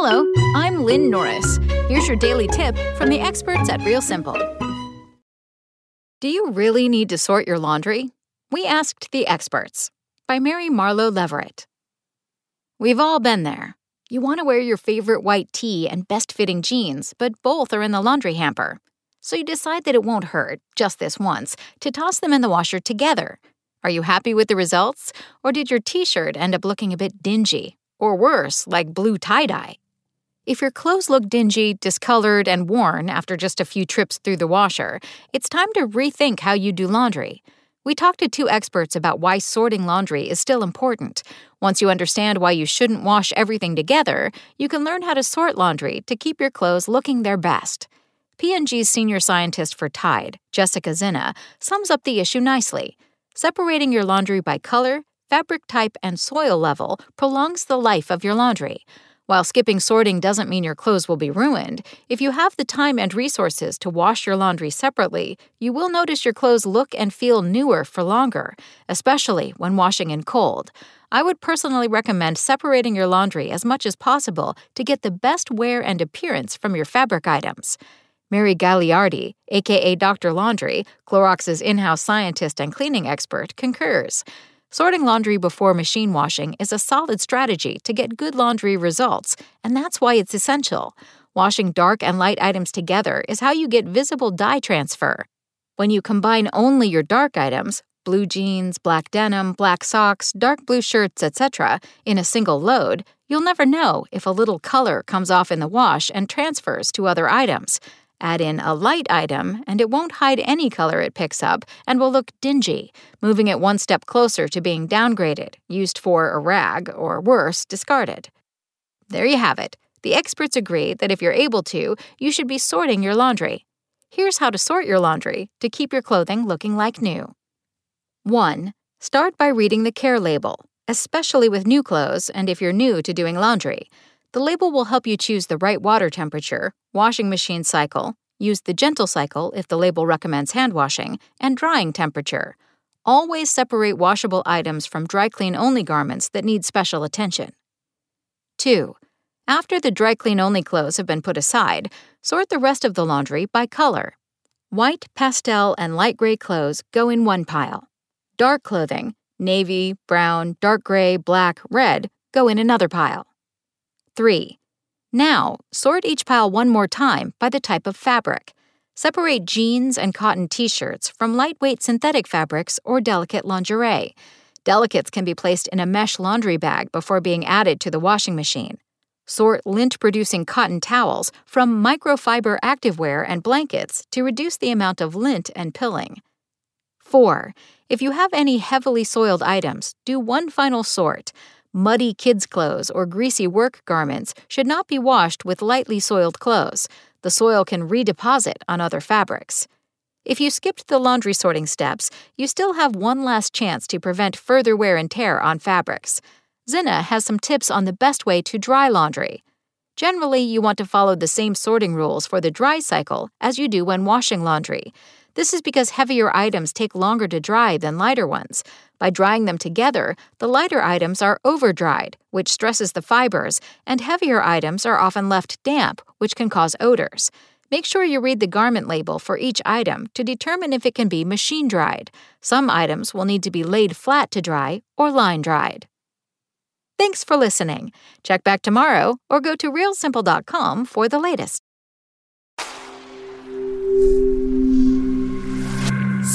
Hello, I'm Lynn Norris. Here's your daily tip from the experts at Real Simple. Do you really need to sort your laundry? We asked the experts by Mary Marlowe Leverette. We've all been there. You want to wear your favorite white tee and best fitting jeans, but both are in the laundry hamper. So you decide that it won't hurt, just this once, to toss them in the washer together. Are you happy with the results? Or did your t shirt end up looking a bit dingy? Or worse, like blue tie dye? If your clothes look dingy, discolored, and worn after just a few trips through the washer, it's time to rethink how you do laundry. We talked to two experts about why sorting laundry is still important. Once you understand why you shouldn't wash everything together, you can learn how to sort laundry to keep your clothes looking their best. P&G's senior scientist for Tide, Jessica Zinna, sums up the issue nicely. Separating your laundry by color, fabric type, and soil level prolongs the life of your laundry. While skipping sorting doesn't mean your clothes will be ruined, if you have the time and resources to wash your laundry separately, you will notice your clothes look and feel newer for longer, especially when washing in cold. I would personally recommend separating your laundry as much as possible to get the best wear and appearance from your fabric items. Mary Gagliardi, aka Dr. Laundry, Clorox's in house scientist and cleaning expert, concurs. Sorting laundry before machine washing is a solid strategy to get good laundry results, and that's why it's essential. Washing dark and light items together is how you get visible dye transfer. When you combine only your dark items, blue jeans, black denim, black socks, dark blue shirts, etc., in a single load, you'll never know if a little color comes off in the wash and transfers to other items. Add in a light item, and it won't hide any color it picks up and will look dingy, moving it one step closer to being downgraded, used for a rag, or worse, discarded. There you have it. The experts agree that if you're able to, you should be sorting your laundry. Here's how to sort your laundry to keep your clothing looking like new. 1. Start by reading the care label, especially with new clothes and if you're new to doing laundry. The label will help you choose the right water temperature, washing machine cycle, use the gentle cycle if the label recommends hand washing, and drying temperature. Always separate washable items from dry clean only garments that need special attention. 2. After the dry clean only clothes have been put aside, sort the rest of the laundry by color. White, pastel, and light gray clothes go in one pile. Dark clothing, navy, brown, dark gray, black, red, go in another pile. 3. Now, sort each pile one more time by the type of fabric. Separate jeans and cotton t shirts from lightweight synthetic fabrics or delicate lingerie. Delicates can be placed in a mesh laundry bag before being added to the washing machine. Sort lint producing cotton towels from microfiber activewear and blankets to reduce the amount of lint and pilling. 4. If you have any heavily soiled items, do one final sort. Muddy kids' clothes or greasy work garments should not be washed with lightly soiled clothes. The soil can redeposit on other fabrics. If you skipped the laundry sorting steps, you still have one last chance to prevent further wear and tear on fabrics. Zinna has some tips on the best way to dry laundry. Generally, you want to follow the same sorting rules for the dry cycle as you do when washing laundry. This is because heavier items take longer to dry than lighter ones. By drying them together, the lighter items are over dried, which stresses the fibers, and heavier items are often left damp, which can cause odors. Make sure you read the garment label for each item to determine if it can be machine dried. Some items will need to be laid flat to dry or line dried. Thanks for listening. Check back tomorrow or go to realsimple.com for the latest.